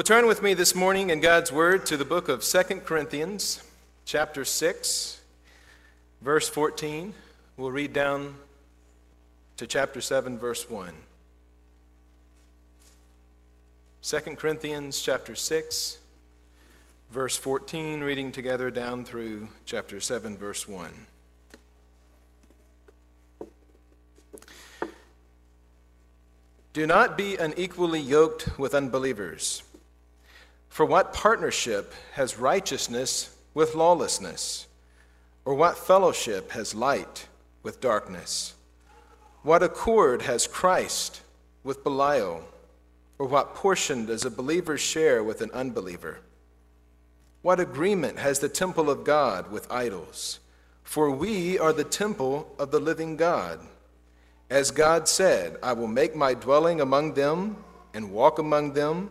Well, turn with me this morning in God's Word to the book of 2 Corinthians, chapter 6, verse 14. We'll read down to chapter 7, verse 1. 2 Corinthians, chapter 6, verse 14, reading together down through chapter 7, verse 1. Do not be unequally yoked with unbelievers. For what partnership has righteousness with lawlessness? Or what fellowship has light with darkness? What accord has Christ with Belial? Or what portion does a believer share with an unbeliever? What agreement has the temple of God with idols? For we are the temple of the living God. As God said, I will make my dwelling among them and walk among them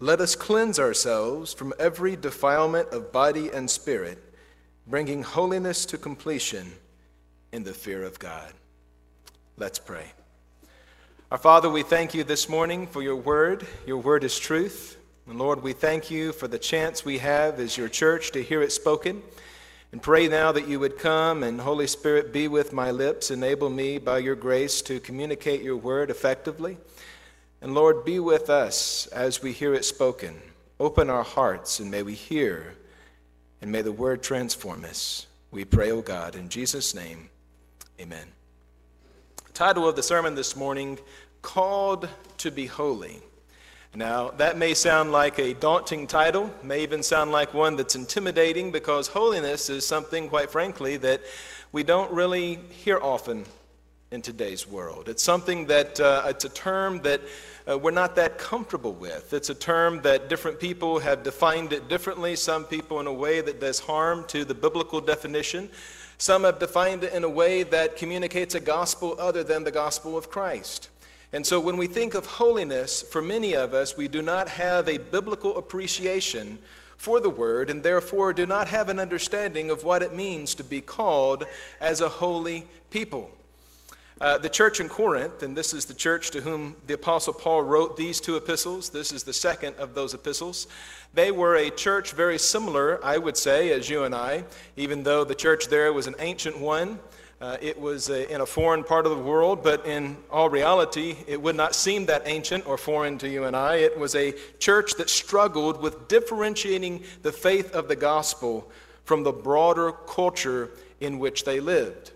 let us cleanse ourselves from every defilement of body and spirit, bringing holiness to completion in the fear of God. Let's pray. Our Father, we thank you this morning for your word. Your word is truth. And Lord, we thank you for the chance we have as your church to hear it spoken. And pray now that you would come and, Holy Spirit, be with my lips. Enable me by your grace to communicate your word effectively. And Lord, be with us as we hear it spoken. Open our hearts and may we hear, and may the word transform us. We pray, O oh God, in Jesus' name, amen. The title of the sermon this morning Called to be Holy. Now, that may sound like a daunting title, may even sound like one that's intimidating because holiness is something, quite frankly, that we don't really hear often in today's world. It's something that, uh, it's a term that uh, we're not that comfortable with. It's a term that different people have defined it differently, some people in a way that does harm to the biblical definition. Some have defined it in a way that communicates a gospel other than the gospel of Christ. And so when we think of holiness, for many of us, we do not have a biblical appreciation for the word and therefore do not have an understanding of what it means to be called as a holy people. Uh, the church in Corinth, and this is the church to whom the Apostle Paul wrote these two epistles, this is the second of those epistles. They were a church very similar, I would say, as you and I, even though the church there was an ancient one. Uh, it was a, in a foreign part of the world, but in all reality, it would not seem that ancient or foreign to you and I. It was a church that struggled with differentiating the faith of the gospel from the broader culture in which they lived.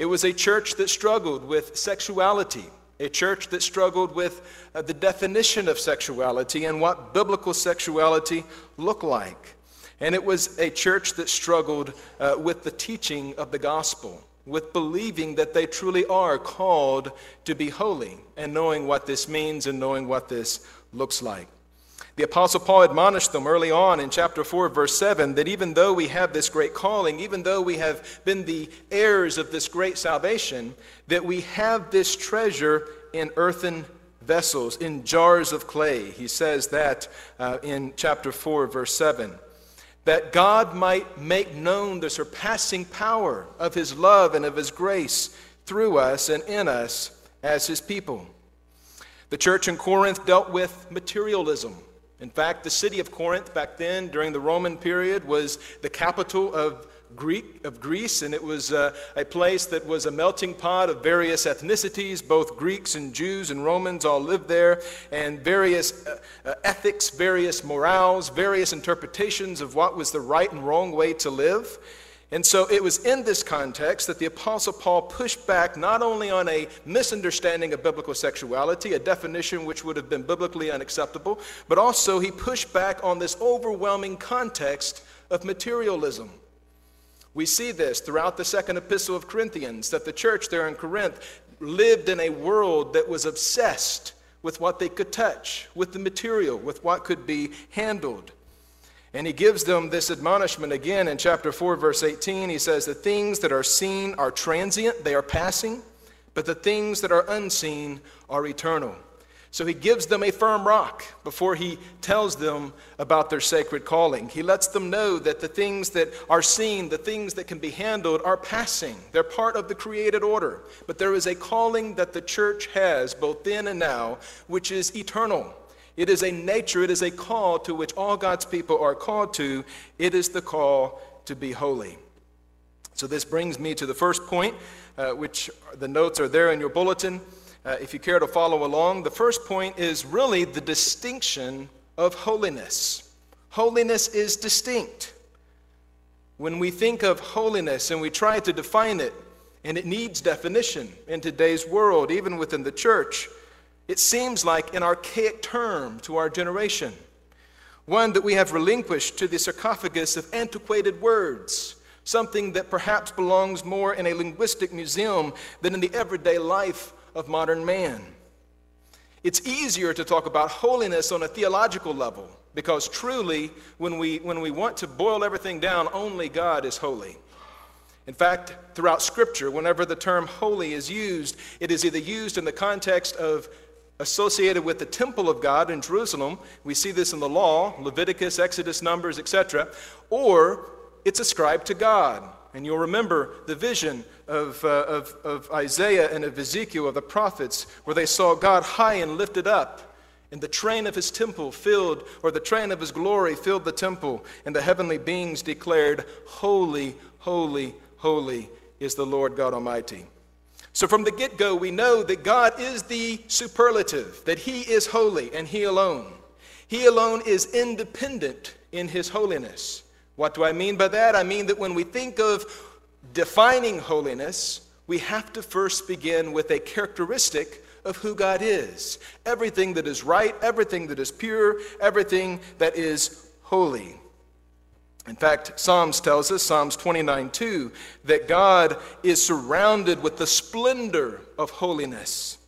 It was a church that struggled with sexuality, a church that struggled with uh, the definition of sexuality and what biblical sexuality looked like. And it was a church that struggled uh, with the teaching of the gospel, with believing that they truly are called to be holy, and knowing what this means and knowing what this looks like. The Apostle Paul admonished them early on in chapter 4, verse 7, that even though we have this great calling, even though we have been the heirs of this great salvation, that we have this treasure in earthen vessels, in jars of clay. He says that uh, in chapter 4, verse 7. That God might make known the surpassing power of His love and of His grace through us and in us as His people. The church in Corinth dealt with materialism in fact, the city of Corinth back then, during the Roman period, was the capital of Greek of Greece, and it was uh, a place that was a melting pot of various ethnicities. Both Greeks and Jews and Romans all lived there, and various uh, uh, ethics, various morals, various interpretations of what was the right and wrong way to live. And so it was in this context that the Apostle Paul pushed back not only on a misunderstanding of biblical sexuality, a definition which would have been biblically unacceptable, but also he pushed back on this overwhelming context of materialism. We see this throughout the second epistle of Corinthians that the church there in Corinth lived in a world that was obsessed with what they could touch, with the material, with what could be handled. And he gives them this admonishment again in chapter 4, verse 18. He says, The things that are seen are transient, they are passing, but the things that are unseen are eternal. So he gives them a firm rock before he tells them about their sacred calling. He lets them know that the things that are seen, the things that can be handled, are passing. They're part of the created order. But there is a calling that the church has, both then and now, which is eternal. It is a nature, it is a call to which all God's people are called to. It is the call to be holy. So this brings me to the first point, uh, which the notes are there in your bulletin. Uh, if you care to follow along, the first point is really the distinction of holiness. Holiness is distinct. When we think of holiness and we try to define it, and it needs definition in today's world, even within the church, it seems like an archaic term to our generation, one that we have relinquished to the sarcophagus of antiquated words, something that perhaps belongs more in a linguistic museum than in the everyday life of modern man. It's easier to talk about holiness on a theological level because truly, when we, when we want to boil everything down, only God is holy. In fact, throughout Scripture, whenever the term holy is used, it is either used in the context of associated with the temple of God in Jerusalem. We see this in the law, Leviticus, Exodus, Numbers, etc. Or it's ascribed to God. And you'll remember the vision of, uh, of, of Isaiah and of Ezekiel, of the prophets, where they saw God high and lifted up. And the train of his temple filled, or the train of his glory filled the temple, and the heavenly beings declared, Holy, holy, holy is the Lord God Almighty. So from the get go, we know that God is the superlative, that He is holy and He alone. He alone is independent in His holiness. What do I mean by that? I mean that when we think of defining holiness, we have to first begin with a characteristic of who God is. Everything that is right, everything that is pure, everything that is holy. In fact, Psalms tells us, Psalms 29 2, that God is surrounded with the splendor of holiness,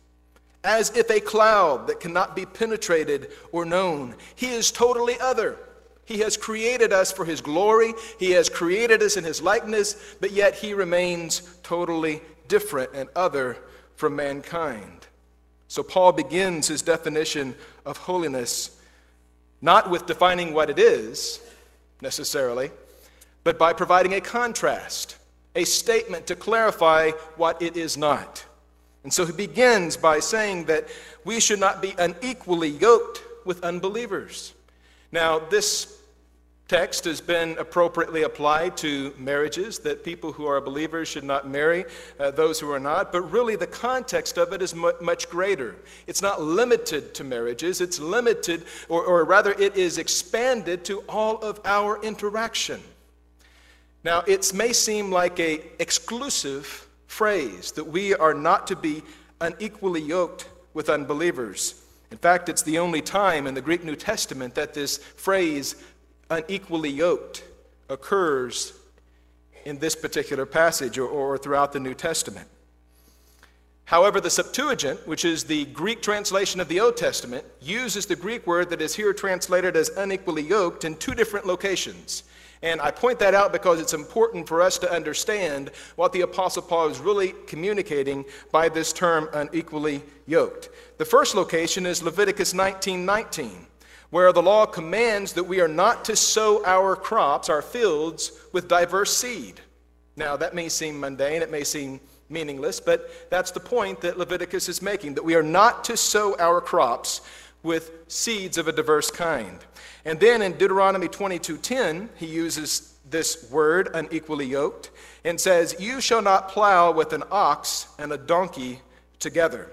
as if a cloud that cannot be penetrated or known. He is totally other. He has created us for His glory, He has created us in His likeness, but yet He remains totally different and other from mankind. So Paul begins his definition of holiness not with defining what it is necessarily, but by providing a contrast, a statement to clarify what it is not. And so he begins by saying that we should not be unequally yoked with unbelievers. Now, this text has been appropriately applied to marriages, that people who are believers should not marry uh, those who are not, but really the context of it is mu- much greater. It's not limited to marriages, it's limited, or, or rather, it is expanded to all of our interaction. Now, it may seem like a exclusive phrase that we are not to be unequally yoked with unbelievers. In fact, it's the only time in the Greek New Testament that this phrase unequally yoked occurs in this particular passage or, or throughout the New Testament. However, the Septuagint, which is the Greek translation of the Old Testament, uses the Greek word that is here translated as unequally yoked in two different locations. And I point that out because it's important for us to understand what the Apostle Paul is really communicating by this term unequally yoked. The first location is Leviticus 19 19 where the law commands that we are not to sow our crops, our fields, with diverse seed. Now, that may seem mundane, it may seem meaningless, but that's the point that Leviticus is making that we are not to sow our crops with seeds of a diverse kind. And then in Deuteronomy 22:10, he uses this word unequally yoked and says, "You shall not plow with an ox and a donkey together."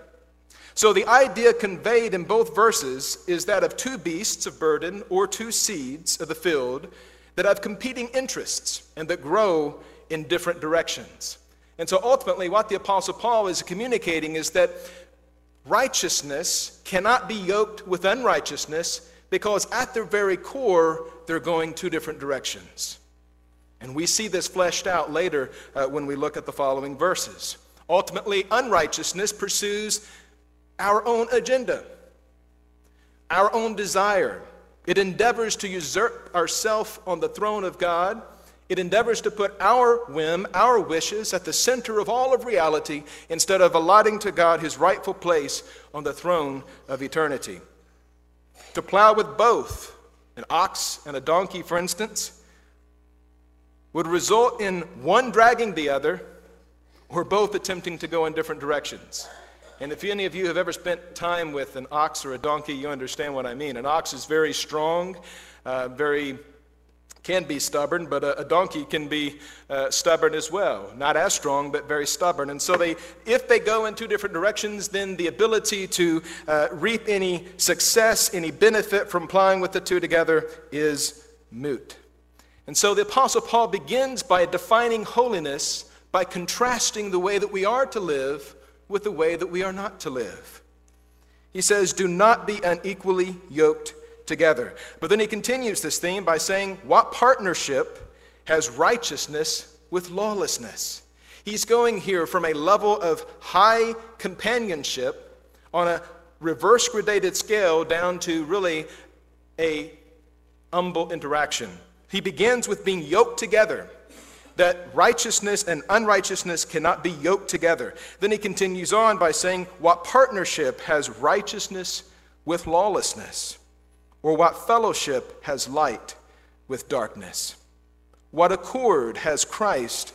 So the idea conveyed in both verses is that of two beasts of burden or two seeds of the field that have competing interests and that grow in different directions. And so ultimately, what the Apostle Paul is communicating is that righteousness cannot be yoked with unrighteousness because at their very core, they're going two different directions. And we see this fleshed out later uh, when we look at the following verses. Ultimately, unrighteousness pursues our own agenda, our own desire, It endeavors to usurp ourself on the throne of God. It endeavors to put our whim, our wishes at the center of all of reality instead of allotting to God his rightful place on the throne of eternity. To plow with both, an ox and a donkey, for instance, would result in one dragging the other or both attempting to go in different directions. And if any of you have ever spent time with an ox or a donkey, you understand what I mean. An ox is very strong, uh, very can be stubborn, but a, a donkey can be uh, stubborn as well. Not as strong, but very stubborn. And so, they, if they go in two different directions, then the ability to uh, reap any success, any benefit from plowing with the two together is moot. And so, the Apostle Paul begins by defining holiness by contrasting the way that we are to live with the way that we are not to live. He says, Do not be unequally yoked together. But then he continues this theme by saying, What partnership has righteousness with lawlessness? He's going here from a level of high companionship on a reverse gradated scale down to really a humble interaction. He begins with being yoked together that righteousness and unrighteousness cannot be yoked together. Then he continues on by saying, What partnership has righteousness with lawlessness? Or what fellowship has light with darkness? What accord has Christ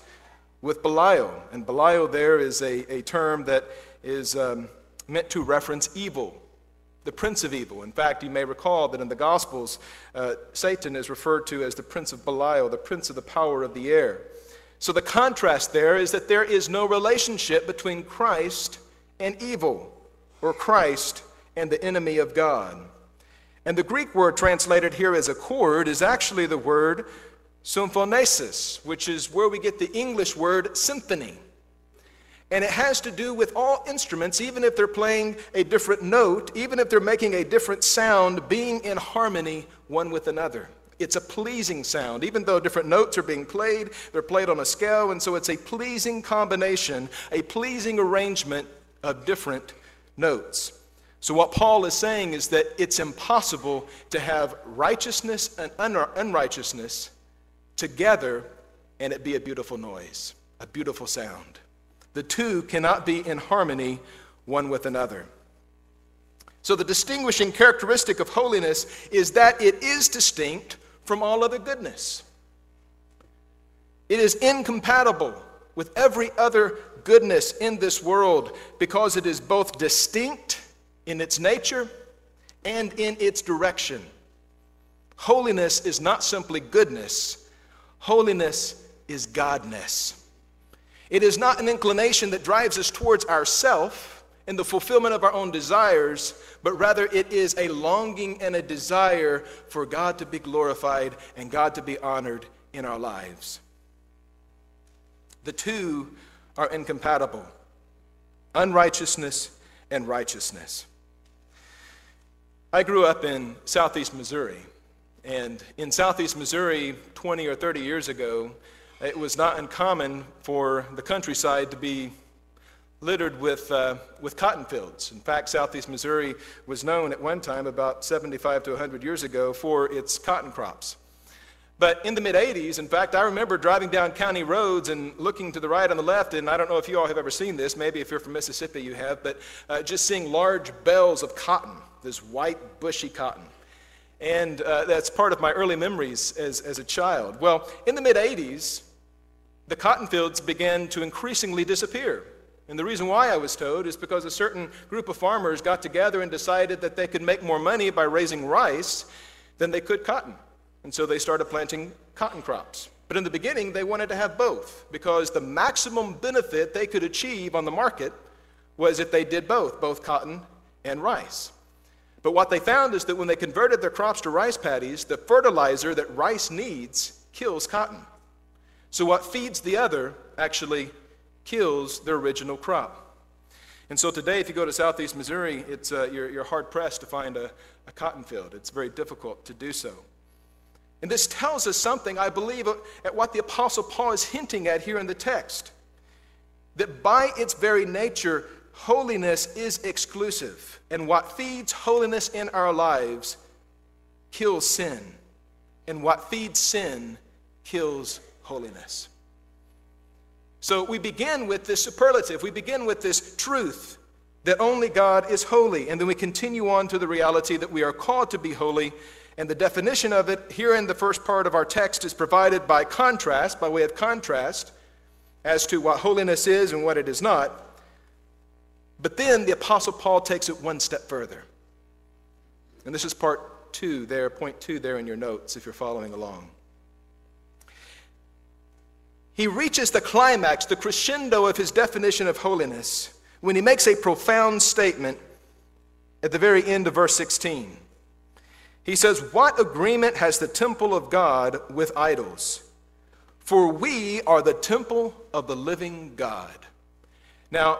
with Belial? And Belial there is a, a term that is um, meant to reference evil the prince of evil. In fact, you may recall that in the Gospels, uh, Satan is referred to as the prince of Belial, the prince of the power of the air. So the contrast there is that there is no relationship between Christ and evil, or Christ and the enemy of God. And the Greek word translated here as accord is actually the word symphonesis, which is where we get the English word symphony. And it has to do with all instruments, even if they're playing a different note, even if they're making a different sound, being in harmony one with another. It's a pleasing sound. Even though different notes are being played, they're played on a scale, and so it's a pleasing combination, a pleasing arrangement of different notes. So, what Paul is saying is that it's impossible to have righteousness and unrighteousness together and it be a beautiful noise, a beautiful sound. The two cannot be in harmony one with another. So, the distinguishing characteristic of holiness is that it is distinct from all other goodness. It is incompatible with every other goodness in this world because it is both distinct in its nature and in its direction. Holiness is not simply goodness, holiness is Godness. It is not an inclination that drives us towards ourself in the fulfillment of our own desires, but rather it is a longing and a desire for God to be glorified and God to be honored in our lives. The two are incompatible unrighteousness and righteousness. I grew up in southeast Missouri, and in southeast Missouri 20 or 30 years ago, it was not uncommon for the countryside to be littered with, uh, with cotton fields. In fact, southeast Missouri was known at one time, about 75 to 100 years ago, for its cotton crops. But in the mid 80s, in fact, I remember driving down county roads and looking to the right and the left, and I don't know if you all have ever seen this, maybe if you're from Mississippi you have, but uh, just seeing large bales of cotton, this white, bushy cotton. And uh, that's part of my early memories as, as a child. Well, in the mid 80s, the cotton fields began to increasingly disappear. And the reason why I was told is because a certain group of farmers got together and decided that they could make more money by raising rice than they could cotton. And so they started planting cotton crops. But in the beginning, they wanted to have both because the maximum benefit they could achieve on the market was if they did both, both cotton and rice. But what they found is that when they converted their crops to rice paddies, the fertilizer that rice needs kills cotton. So what feeds the other actually kills their original crop. And so today, if you go to southeast Missouri, it's, uh, you're, you're hard pressed to find a, a cotton field. It's very difficult to do so. And this tells us something, I believe, at what the Apostle Paul is hinting at here in the text. That by its very nature, holiness is exclusive. And what feeds holiness in our lives kills sin, and what feeds sin kills holiness. So we begin with this superlative, we begin with this truth that only God is holy, and then we continue on to the reality that we are called to be holy. And the definition of it here in the first part of our text is provided by contrast, by way of contrast, as to what holiness is and what it is not. But then the Apostle Paul takes it one step further. And this is part two there, point two there in your notes if you're following along. He reaches the climax, the crescendo of his definition of holiness when he makes a profound statement at the very end of verse 16. He says, What agreement has the temple of God with idols? For we are the temple of the living God. Now,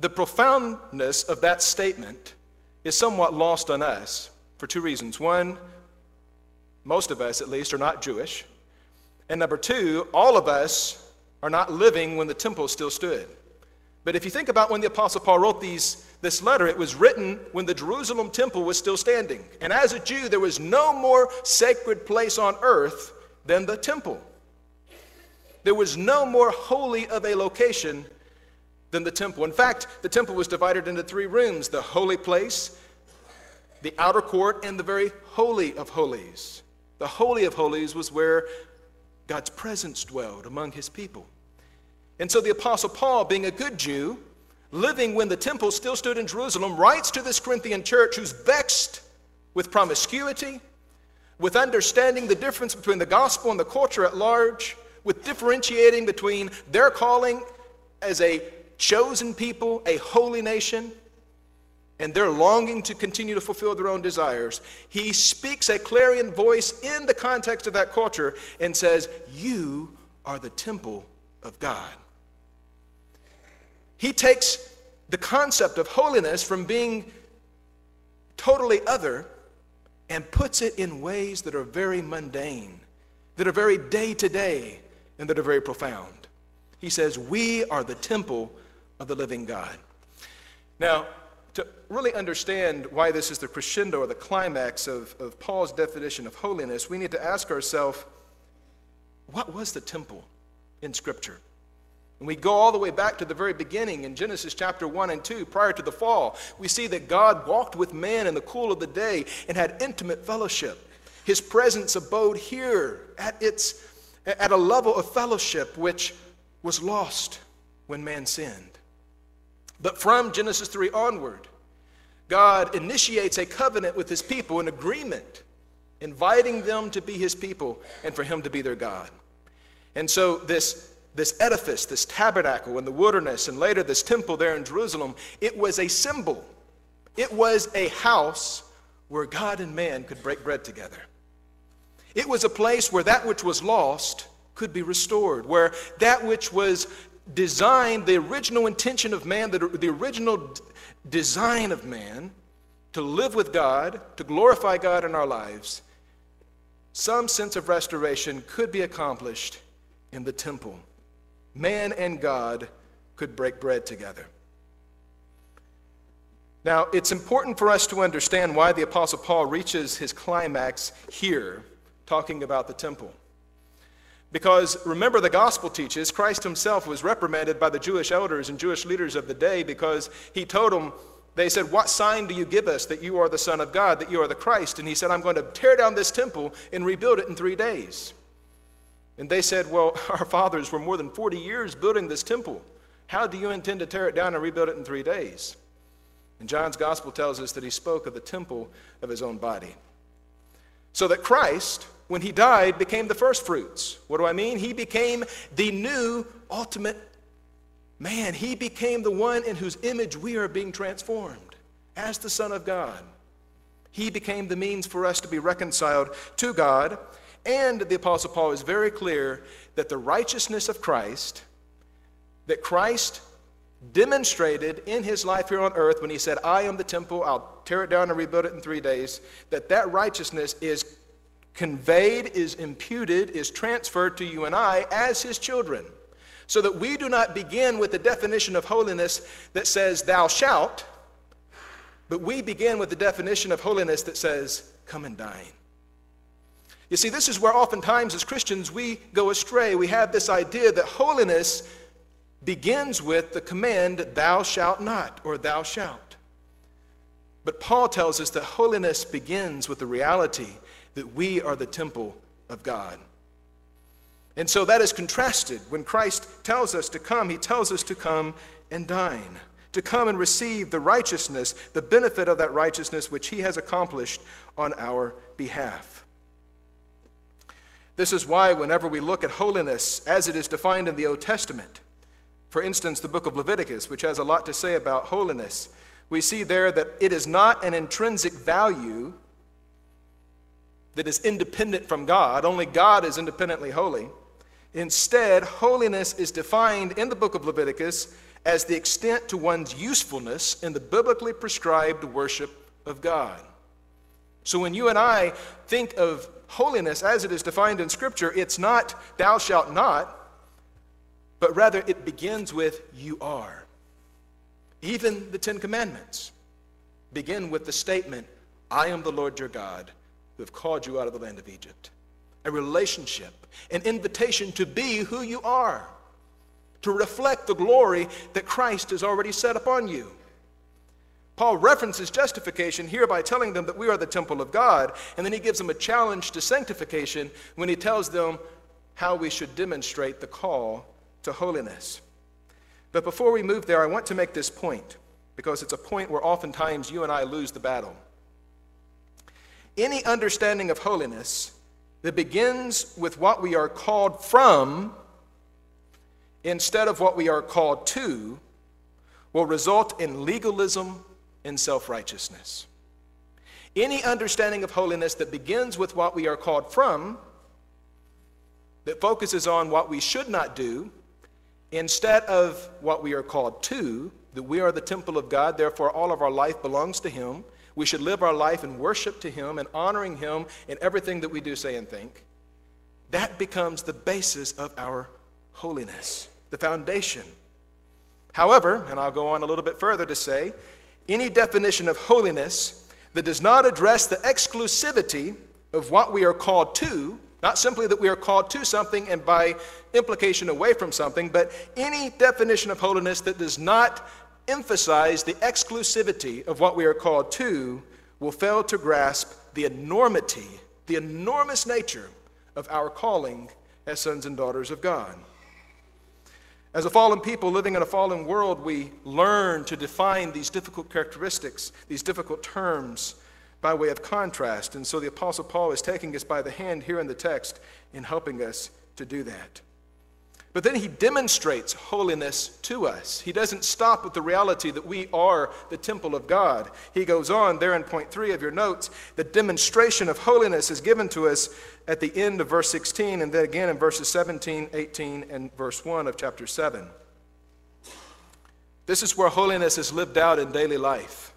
the profoundness of that statement is somewhat lost on us for two reasons. One, most of us at least are not Jewish. And number two, all of us are not living when the temple still stood. But if you think about when the Apostle Paul wrote these, this letter, it was written when the Jerusalem temple was still standing. And as a Jew, there was no more sacred place on earth than the temple. There was no more holy of a location than the temple. In fact, the temple was divided into three rooms the holy place, the outer court, and the very holy of holies. The holy of holies was where God's presence dwelled among his people. And so the Apostle Paul, being a good Jew, living when the temple still stood in Jerusalem, writes to this Corinthian church who's vexed with promiscuity, with understanding the difference between the gospel and the culture at large, with differentiating between their calling as a chosen people, a holy nation, and their longing to continue to fulfill their own desires, he speaks a clarion voice in the context of that culture and says, You are the temple of God. He takes the concept of holiness from being totally other and puts it in ways that are very mundane, that are very day to day, and that are very profound. He says, We are the temple of the living God. Now, to really understand why this is the crescendo or the climax of, of Paul's definition of holiness, we need to ask ourselves what was the temple in Scripture? And we go all the way back to the very beginning in Genesis chapter 1 and 2, prior to the fall. We see that God walked with man in the cool of the day and had intimate fellowship. His presence abode here at, its, at a level of fellowship which was lost when man sinned. But from Genesis 3 onward, God initiates a covenant with his people, an agreement, inviting them to be his people and for him to be their God. And so, this, this edifice, this tabernacle in the wilderness, and later this temple there in Jerusalem, it was a symbol. It was a house where God and man could break bread together. It was a place where that which was lost could be restored, where that which was designed, the original intention of man, the, the original design of man to live with God, to glorify God in our lives, some sense of restoration could be accomplished in the temple. Man and God could break bread together. Now, it's important for us to understand why the Apostle Paul reaches his climax here, talking about the temple. Because remember, the gospel teaches Christ himself was reprimanded by the Jewish elders and Jewish leaders of the day because he told them, they said, What sign do you give us that you are the Son of God, that you are the Christ? And he said, I'm going to tear down this temple and rebuild it in three days. And they said, Well, our fathers were more than 40 years building this temple. How do you intend to tear it down and rebuild it in three days? And John's gospel tells us that he spoke of the temple of his own body. So that Christ, when he died, became the first fruits. What do I mean? He became the new ultimate man. He became the one in whose image we are being transformed as the Son of God. He became the means for us to be reconciled to God. And the Apostle Paul is very clear that the righteousness of Christ, that Christ demonstrated in his life here on earth when he said, I am the temple, I'll tear it down and rebuild it in three days, that that righteousness is conveyed, is imputed, is transferred to you and I as his children. So that we do not begin with the definition of holiness that says, Thou shalt, But we begin with the definition of holiness that says, come and dine. You see, this is where oftentimes as Christians we go astray. We have this idea that holiness begins with the command, thou shalt not, or thou shalt. But Paul tells us that holiness begins with the reality that we are the temple of God. And so that is contrasted. When Christ tells us to come, he tells us to come and dine, to come and receive the righteousness, the benefit of that righteousness which he has accomplished on our behalf. This is why, whenever we look at holiness as it is defined in the Old Testament, for instance, the book of Leviticus, which has a lot to say about holiness, we see there that it is not an intrinsic value that is independent from God. Only God is independently holy. Instead, holiness is defined in the book of Leviticus as the extent to one's usefulness in the biblically prescribed worship of God. So when you and I think of holiness as it is defined in Scripture, it's not thou shalt not, but rather it begins with you are. Even the Ten Commandments begin with the statement, I am the Lord your God who have called you out of the land of Egypt. A relationship, an invitation to be who you are, to reflect the glory that Christ has already set upon you. Paul references justification here by telling them that we are the temple of God, and then he gives them a challenge to sanctification when he tells them how we should demonstrate the call to holiness. But before we move there, I want to make this point because it's a point where oftentimes you and I lose the battle. Any understanding of holiness that begins with what we are called from instead of what we are called to will result in legalism and self righteousness. Any understanding of holiness that begins with what we are called from, that focuses on what we should not do, instead of what we are called to, that we are the temple of God, therefore all of our life belongs to Him. We should live our life in worship to Him and honoring Him in everything that we do, say, and think. That becomes the basis of our holiness, the foundation. However, and I'll go on a little bit further to say, any definition of holiness that does not address the exclusivity of what we are called to, not simply that we are called to something and by implication away from something, but any definition of holiness that does not emphasize the exclusivity of what we are called to will fail to grasp the enormity, the enormous nature of our calling as sons and daughters of God. As a fallen people living in a fallen world, we learn to define these difficult characteristics, these difficult terms, by way of contrast. And so the Apostle Paul is taking us by the hand here in the text in helping us to do that. But then he demonstrates holiness to us. He doesn't stop with the reality that we are the temple of God. He goes on there in point three of your notes. The demonstration of holiness is given to us at the end of verse 16 and then again in verses 17, 18, and verse 1 of chapter 7. This is where holiness is lived out in daily life.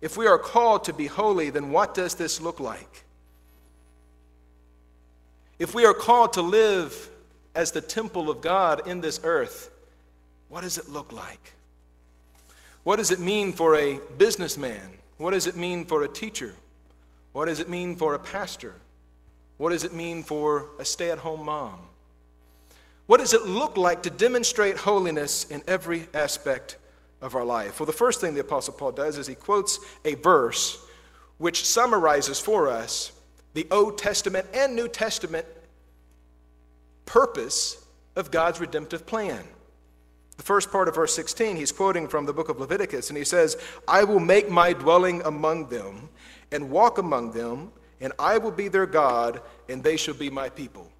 If we are called to be holy, then what does this look like? If we are called to live as the temple of God in this earth, what does it look like? What does it mean for a businessman? What does it mean for a teacher? What does it mean for a pastor? What does it mean for a stay at home mom? What does it look like to demonstrate holiness in every aspect of our life? Well, the first thing the Apostle Paul does is he quotes a verse which summarizes for us the Old Testament and New Testament purpose of God's redemptive plan. The first part of verse 16, he's quoting from the book of Leviticus, and he says, I will make my dwelling among them and walk among them, and I will be their God, and they shall be my people.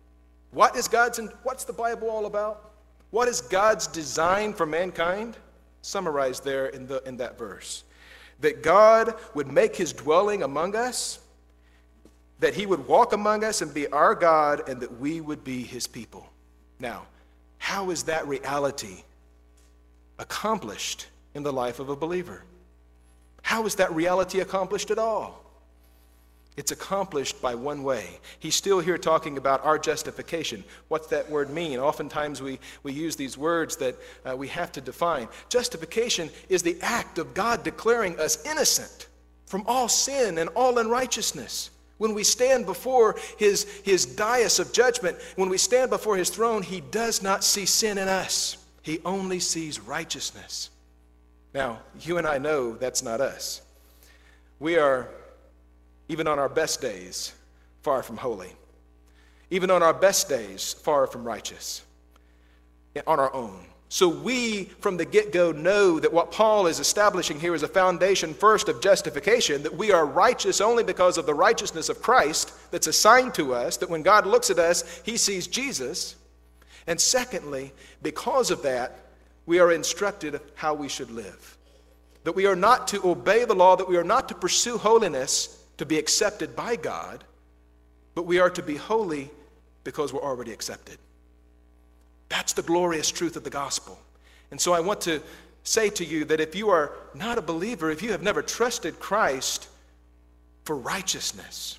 What is God's, what's the Bible all about? What is God's design for mankind? Summarized there in, the, in that verse. That God would make his dwelling among us that he would walk among us and be our God, and that we would be his people. Now, how is that reality accomplished in the life of a believer? How is that reality accomplished at all? It's accomplished by one way. He's still here talking about our justification. What's that word mean? Oftentimes we, we use these words that uh, we have to define. Justification is the act of God declaring us innocent from all sin and all unrighteousness. When we stand before his, his dais of judgment, when we stand before his throne, he does not see sin in us, he only sees righteousness. Now, you and I know that's not us. We are even on our best days, far from holy. Even on our best days, far from righteous. On our own. So we, from the get go, know that what Paul is establishing here is a foundation, first, of justification, that we are righteous only because of the righteousness of Christ that's assigned to us, that when God looks at us, he sees Jesus. And secondly, because of that, we are instructed how we should live. That we are not to obey the law, that we are not to pursue holiness to be accepted by God, but we are to be holy because we're already accepted. That's the glorious truth of the gospel. And so I want to say to you that if you are not a believer, if you have never trusted Christ for righteousness,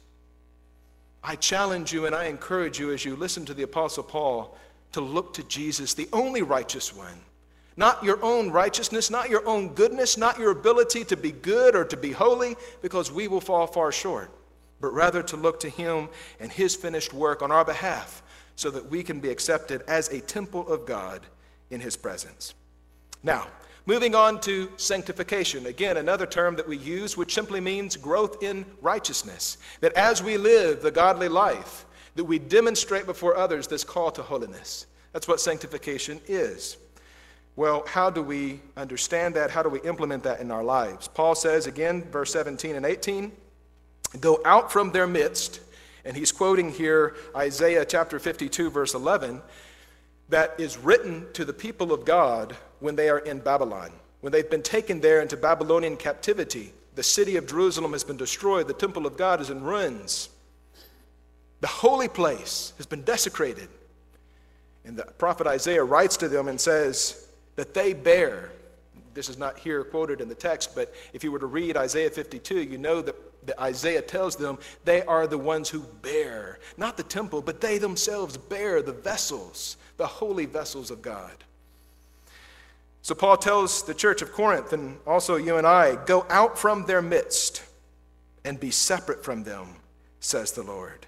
I challenge you and I encourage you as you listen to the Apostle Paul to look to Jesus, the only righteous one. Not your own righteousness, not your own goodness, not your ability to be good or to be holy, because we will fall far short, but rather to look to Him and His finished work on our behalf so that we can be accepted as a temple of God in His presence. Now, moving on to sanctification. Again, another term that we use, which simply means growth in righteousness. That as we live the godly life, that we demonstrate before others this call to holiness. That's what sanctification is. Well, how do we understand that? How do we implement that in our lives? Paul says again, verse 17 and 18, go out from their midst, and he's quoting here Isaiah chapter 52, verse 11, that is written to the people of God when they are in Babylon. When they've been taken there into Babylonian captivity, the city of Jerusalem has been destroyed, the temple of God is in ruins, the holy place has been desecrated. And the prophet Isaiah writes to them and says, that they bear. This is not here quoted in the text, but if you were to read Isaiah 52, you know that, that Isaiah tells them they are the ones who bear, not the temple, but they themselves bear the vessels, the holy vessels of God. So Paul tells the church of Corinth, and also you and I, go out from their midst and be separate from them, says the Lord.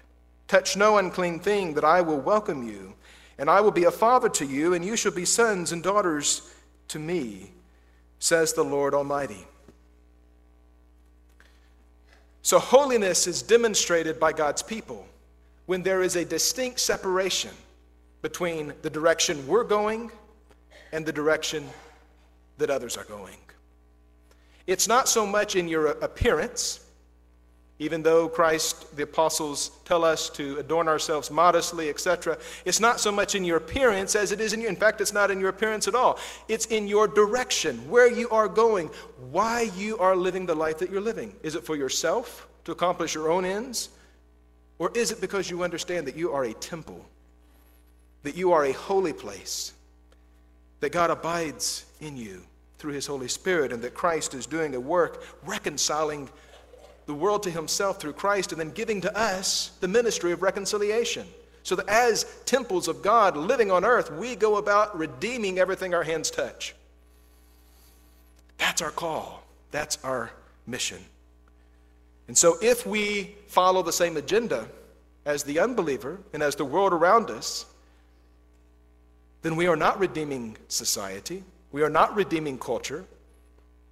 Touch no unclean thing, that I will welcome you and I will be a father to you, and you shall be sons and daughters to me, says the Lord Almighty. So, holiness is demonstrated by God's people when there is a distinct separation between the direction we're going and the direction that others are going. It's not so much in your appearance even though Christ, the apostles tell us to adorn ourselves modestly, etc., it's not so much in your appearance as it is in you. In fact, it's not in your appearance at all. It's in your direction, where you are going, why you are living the life that you're living. Is it for yourself to accomplish your own ends? Or is it because you understand that you are a temple, that you are a holy place, that God abides in you through his Holy Spirit, and that Christ is doing a work reconciling the world to himself through Christ and then giving to us the ministry of reconciliation. So that as temples of God living on earth, we go about redeeming everything our hands touch. That's our call. That's our mission. And so if we follow the same agenda as the unbeliever and as the world around us, then we are not redeeming society. We are not redeeming culture.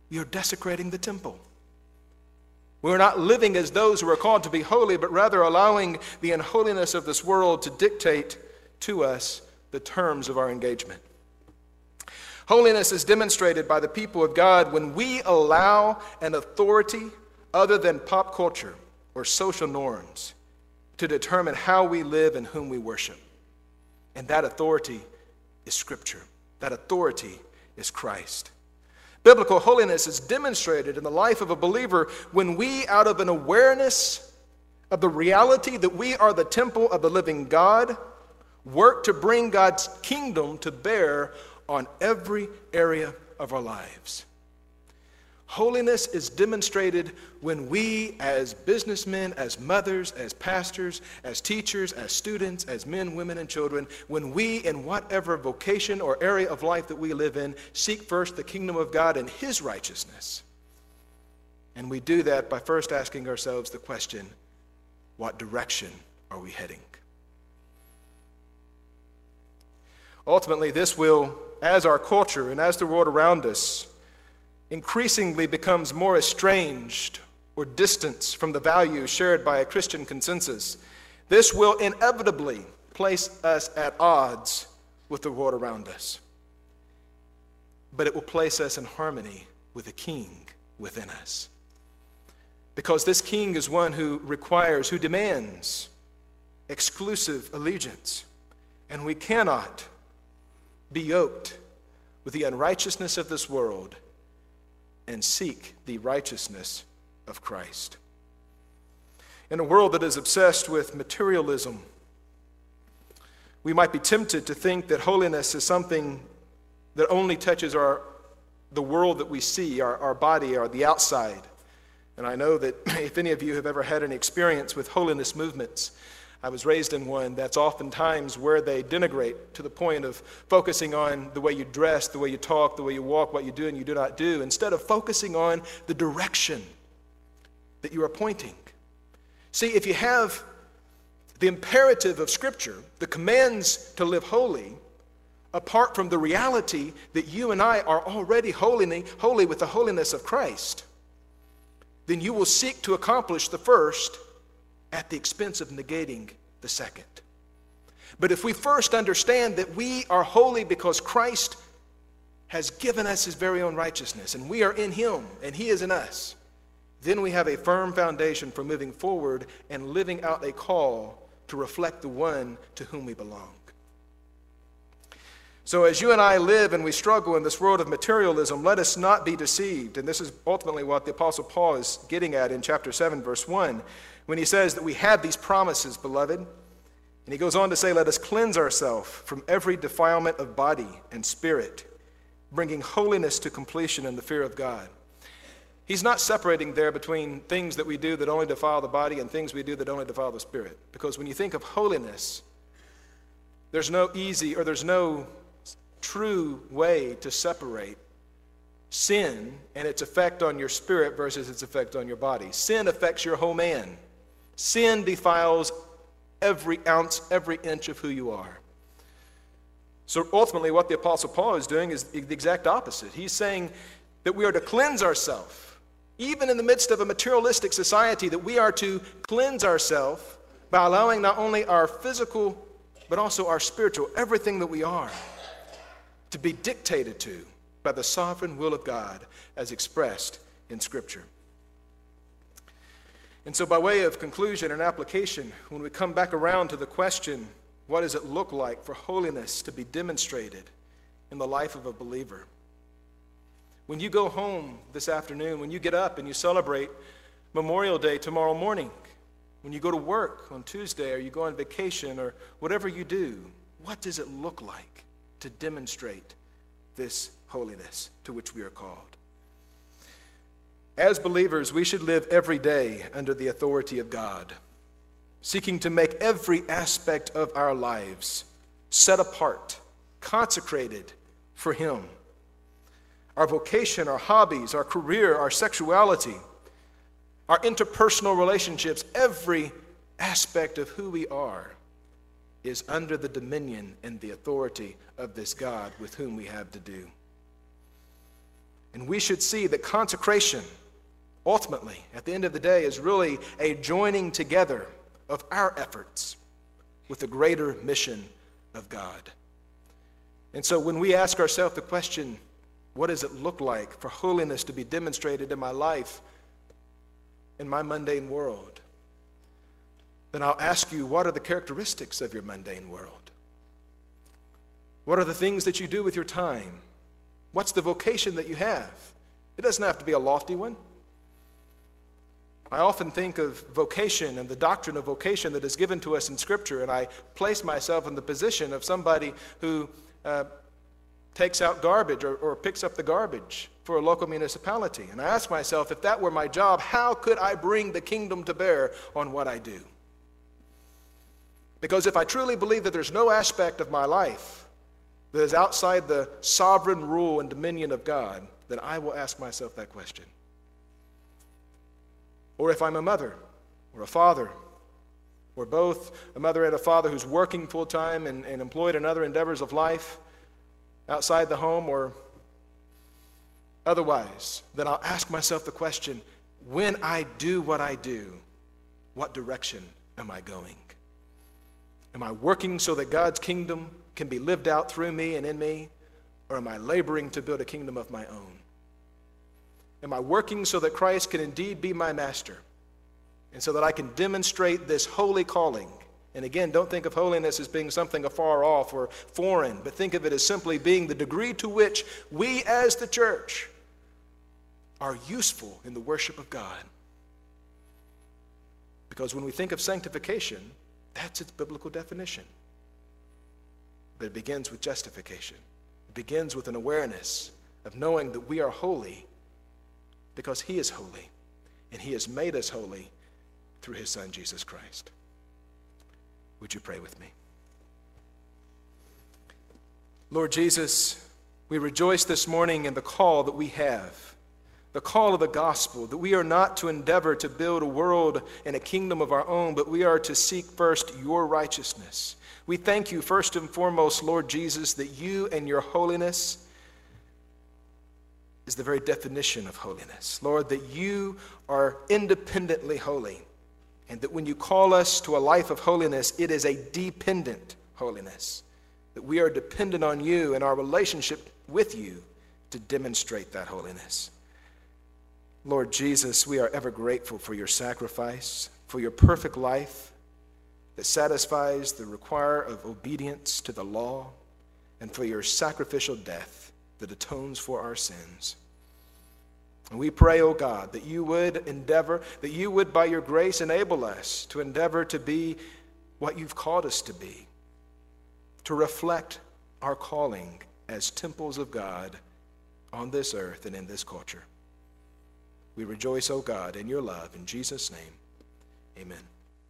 We are desecrating the temple. We're not living as those who are called to be holy, but rather allowing the unholiness of this world to dictate to us the terms of our engagement. Holiness is demonstrated by the people of God when we allow an authority other than pop culture or social norms to determine how we live and whom we worship. And that authority is Scripture, that authority is Christ. Biblical holiness is demonstrated in the life of a believer when we, out of an awareness of the reality that we are the temple of the living God, work to bring God's kingdom to bear on every area of our lives. Holiness is demonstrated when we, as businessmen, as mothers, as pastors, as teachers, as students, as men, women, and children, when we, in whatever vocation or area of life that we live in, seek first the kingdom of God and His righteousness. And we do that by first asking ourselves the question what direction are we heading? Ultimately, this will, as our culture and as the world around us, increasingly becomes more estranged or distant from the values shared by a Christian consensus, this will inevitably place us at odds with the world around us. But it will place us in harmony with the King within us. Because this King is one who requires, who demands exclusive allegiance. And we cannot be yoked with the unrighteousness of this world and seek the righteousness of Christ. In a world that is obsessed with materialism, we might be tempted to think that holiness is something that only touches our, the world that we see, our, our body, or the outside. And I know that if any of you have ever had any experience with holiness movements, I was raised in one that's oftentimes where they denigrate to the point of focusing on the way you dress, the way you talk, the way you walk, what you do and you do not do, instead of focusing on the direction that you are pointing. See, if you have the imperative of Scripture, the commands to live holy, apart from the reality that you and I are already holy, holy with the holiness of Christ, then you will seek to accomplish the first at the expense of negating the second. But if we first understand that we are holy because Christ has given us his very own righteousness and we are in him and he is in us, then we have a firm foundation for moving forward and living out a call to reflect the one to whom we belong. So, as you and I live and we struggle in this world of materialism, let us not be deceived. And this is ultimately what the Apostle Paul is getting at in chapter 7, verse 1 when he says that we have these promises, beloved. And he goes on to say, Let us cleanse ourselves from every defilement of body and spirit, bringing holiness to completion in the fear of God. He's not separating there between things that we do that only defile the body and things we do that only defile the spirit. Because when you think of holiness, there's no easy or there's no true way to separate sin and its effect on your spirit versus its effect on your body. Sin affects your whole man. Sin defiles every ounce, every inch of who you are. So ultimately, what the Apostle Paul is doing is the exact opposite. He's saying that we are to cleanse ourselves, even in the midst of a materialistic society, that we are to cleanse ourselves by allowing not only our physical, but also our spiritual, everything that we are, to be dictated to by the sovereign will of God as expressed in Scripture. And so, by way of conclusion and application, when we come back around to the question, what does it look like for holiness to be demonstrated in the life of a believer? When you go home this afternoon, when you get up and you celebrate Memorial Day tomorrow morning, when you go to work on Tuesday or you go on vacation or whatever you do, what does it look like to demonstrate this holiness to which we are called? As believers, we should live every day under the authority of God, seeking to make every aspect of our lives set apart, consecrated for Him. Our vocation, our hobbies, our career, our sexuality, our interpersonal relationships, every aspect of who we are is under the dominion and the authority of this God with whom we have to do. And we should see that consecration ultimately, at the end of the day, is really a joining together of our efforts with the greater mission of God. And so when we ask ourselves the question, what does it look like for holiness to be demonstrated in my life, in my mundane world? Then I'll ask you, what are the characteristics of your mundane world? What are the things that you do with your time? What's the vocation that you have? It doesn't have to be a lofty one. I often think of vocation and the doctrine of vocation that is given to us in Scripture, and I place myself in the position of somebody who uh, takes out garbage or, or picks up the garbage for a local municipality. And I ask myself, if that were my job, how could I bring the kingdom to bear on what I do? Because if I truly believe that there's no aspect of my life that is outside the sovereign rule and dominion of God, then I will ask myself that question. Or if I'm a mother or a father, or both a mother and a father who's working full time and, and employed in other endeavors of life outside the home or otherwise, then I'll ask myself the question when I do what I do, what direction am I going? Am I working so that God's kingdom can be lived out through me and in me? Or am I laboring to build a kingdom of my own? Am I working so that Christ can indeed be my master? And so that I can demonstrate this holy calling. And again, don't think of holiness as being something afar off or foreign, but think of it as simply being the degree to which we as the church are useful in the worship of God. Because when we think of sanctification, that's its biblical definition. But it begins with justification. It begins with an awareness of knowing that we are holy because He is holy, and He has made us holy through His Son, Jesus Christ. Would you pray with me? Lord Jesus, we rejoice this morning in the call that we have the call of the gospel that we are not to endeavor to build a world and a kingdom of our own, but we are to seek first your righteousness. We thank you, first and foremost, Lord Jesus, that you and your holiness is the very definition of holiness. Lord, that you are independently holy, and that when you call us to a life of holiness, it is a dependent holiness. That we are dependent on you and our relationship with you to demonstrate that holiness. Lord Jesus, we are ever grateful for your sacrifice, for your perfect life that satisfies the require of obedience to the law, and for your sacrificial death that atones for our sins. And we pray, O oh God, that you would endeavor, that you would, by your grace, enable us to endeavor to be what you've called us to be, to reflect our calling as temples of God on this earth and in this culture. We rejoice, O God, in your love. In Jesus' name, amen.